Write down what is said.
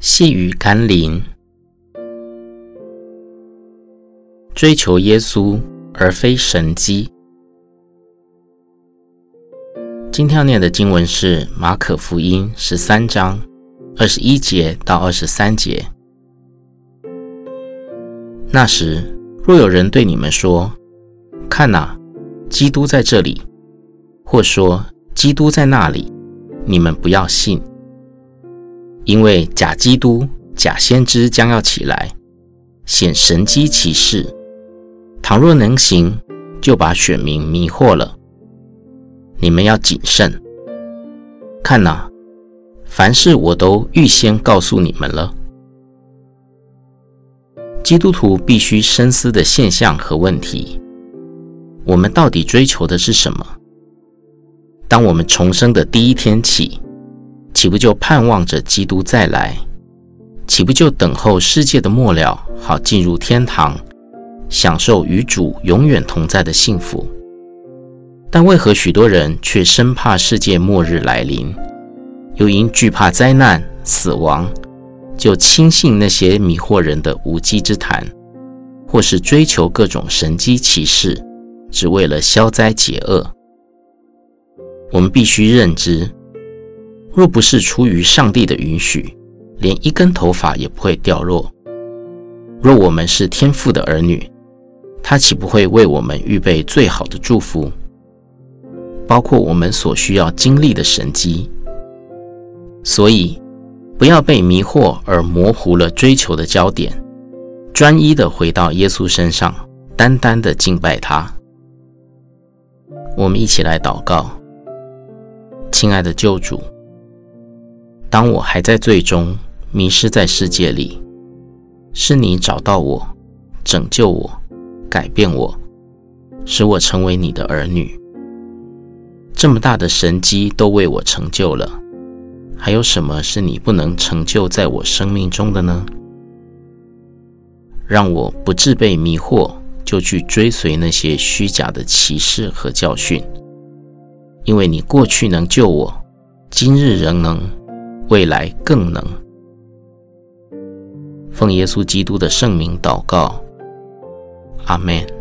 细雨甘霖，追求耶稣而非神迹。今天要念的经文是马可福音十三章二十一节到二十三节。那时，若有人对你们说：“看哪，基督在这里”，或说：“基督在那里”，你们不要信。因为假基督、假先知将要起来，显神迹奇事。倘若能行，就把选民迷惑了。你们要谨慎。看哪，凡事我都预先告诉你们了。基督徒必须深思的现象和问题：我们到底追求的是什么？当我们重生的第一天起。岂不就盼望着基督再来？岂不就等候世界的末了，好进入天堂，享受与主永远同在的幸福？但为何许多人却生怕世界末日来临，又因惧怕灾难、死亡，就轻信那些迷惑人的无稽之谈，或是追求各种神迹奇事，只为了消灾解厄？我们必须认知。若不是出于上帝的允许，连一根头发也不会掉落。若我们是天父的儿女，他岂不会为我们预备最好的祝福，包括我们所需要经历的神迹？所以，不要被迷惑而模糊了追求的焦点，专一的回到耶稣身上，单单的敬拜他。我们一起来祷告，亲爱的救主。当我还在罪中，迷失在世界里，是你找到我，拯救我，改变我，使我成为你的儿女。这么大的神迹都为我成就了，还有什么是你不能成就在我生命中的呢？让我不致被迷惑，就去追随那些虚假的歧视和教训，因为你过去能救我，今日仍能。未来更能。奉耶稣基督的圣名祷告，阿门。